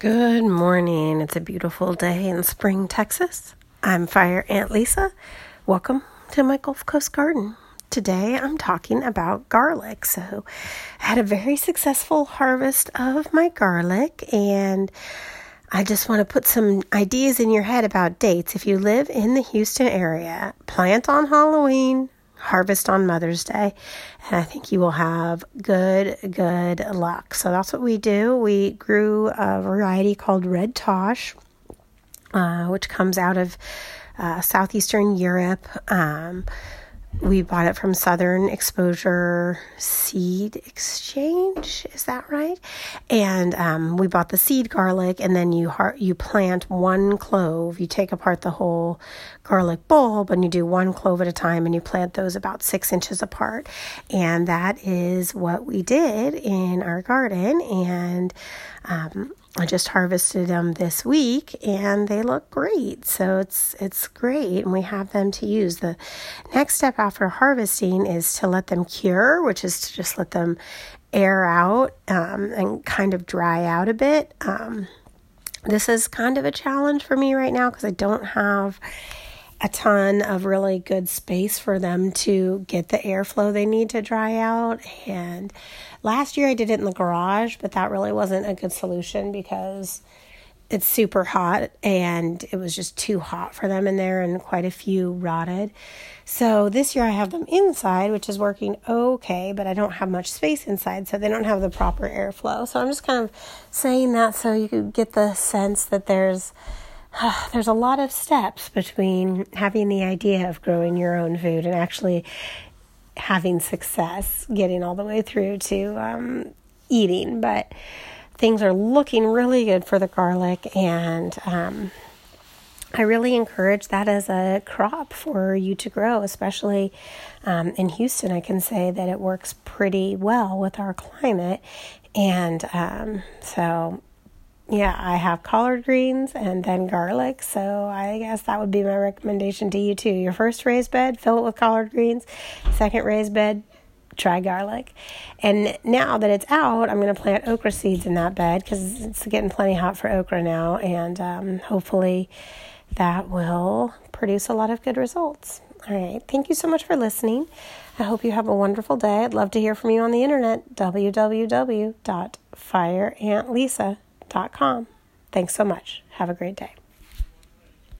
Good morning. It's a beautiful day in Spring, Texas. I'm Fire Ant Lisa. Welcome to my Gulf Coast garden. Today I'm talking about garlic. So, I had a very successful harvest of my garlic, and I just want to put some ideas in your head about dates. If you live in the Houston area, plant on Halloween, harvest on Mother's Day, and I think you will have good, good luck. So that's what we do. We grew a variety called Red Toch, uh, which comes out of uh, southeastern Europe. Um, we bought it from Southern Exposure Seed Exchange. Is that right? And um, we bought the seed garlic, and then you har- you plant one clove. You take apart the whole garlic bulb, and you do one clove at a time, and you plant those about six inches apart. And that is what we did in our garden. And um, I just harvested them this week and they look great. So it's it's great and we have them to use. The next step after harvesting is to let them cure, which is to just let them air out um, and kind of dry out a bit. Um, this is kind of a challenge for me right now because I don't have a ton of really good space for them to get the airflow they need to dry out. And last year I did it in the garage, but that really wasn't a good solution because it's super hot and it was just too hot for them in there and quite a few rotted. So this year I have them inside, which is working okay, but I don't have much space inside, so they don't have the proper airflow. So I'm just kind of saying that so you get the sense that there's there's a lot of steps between having the idea of growing your own food and actually having success getting all the way through to um, eating. But things are looking really good for the garlic, and um, I really encourage that as a crop for you to grow, especially um, in Houston. I can say that it works pretty well with our climate, and um, so yeah, I have collard greens and then garlic. So I guess that would be my recommendation to you too. Your first raised bed, fill it with collard greens. Second raised bed, try garlic. And now that it's out, I'm going to plant okra seeds in that bed because it's getting plenty hot for okra now. And um, hopefully that will produce a lot of good results. All right. Thank you so much for listening. I hope you have a wonderful day. I'd love to hear from you on the internet www.fireantlisa.com Thanks so much. Have a great day.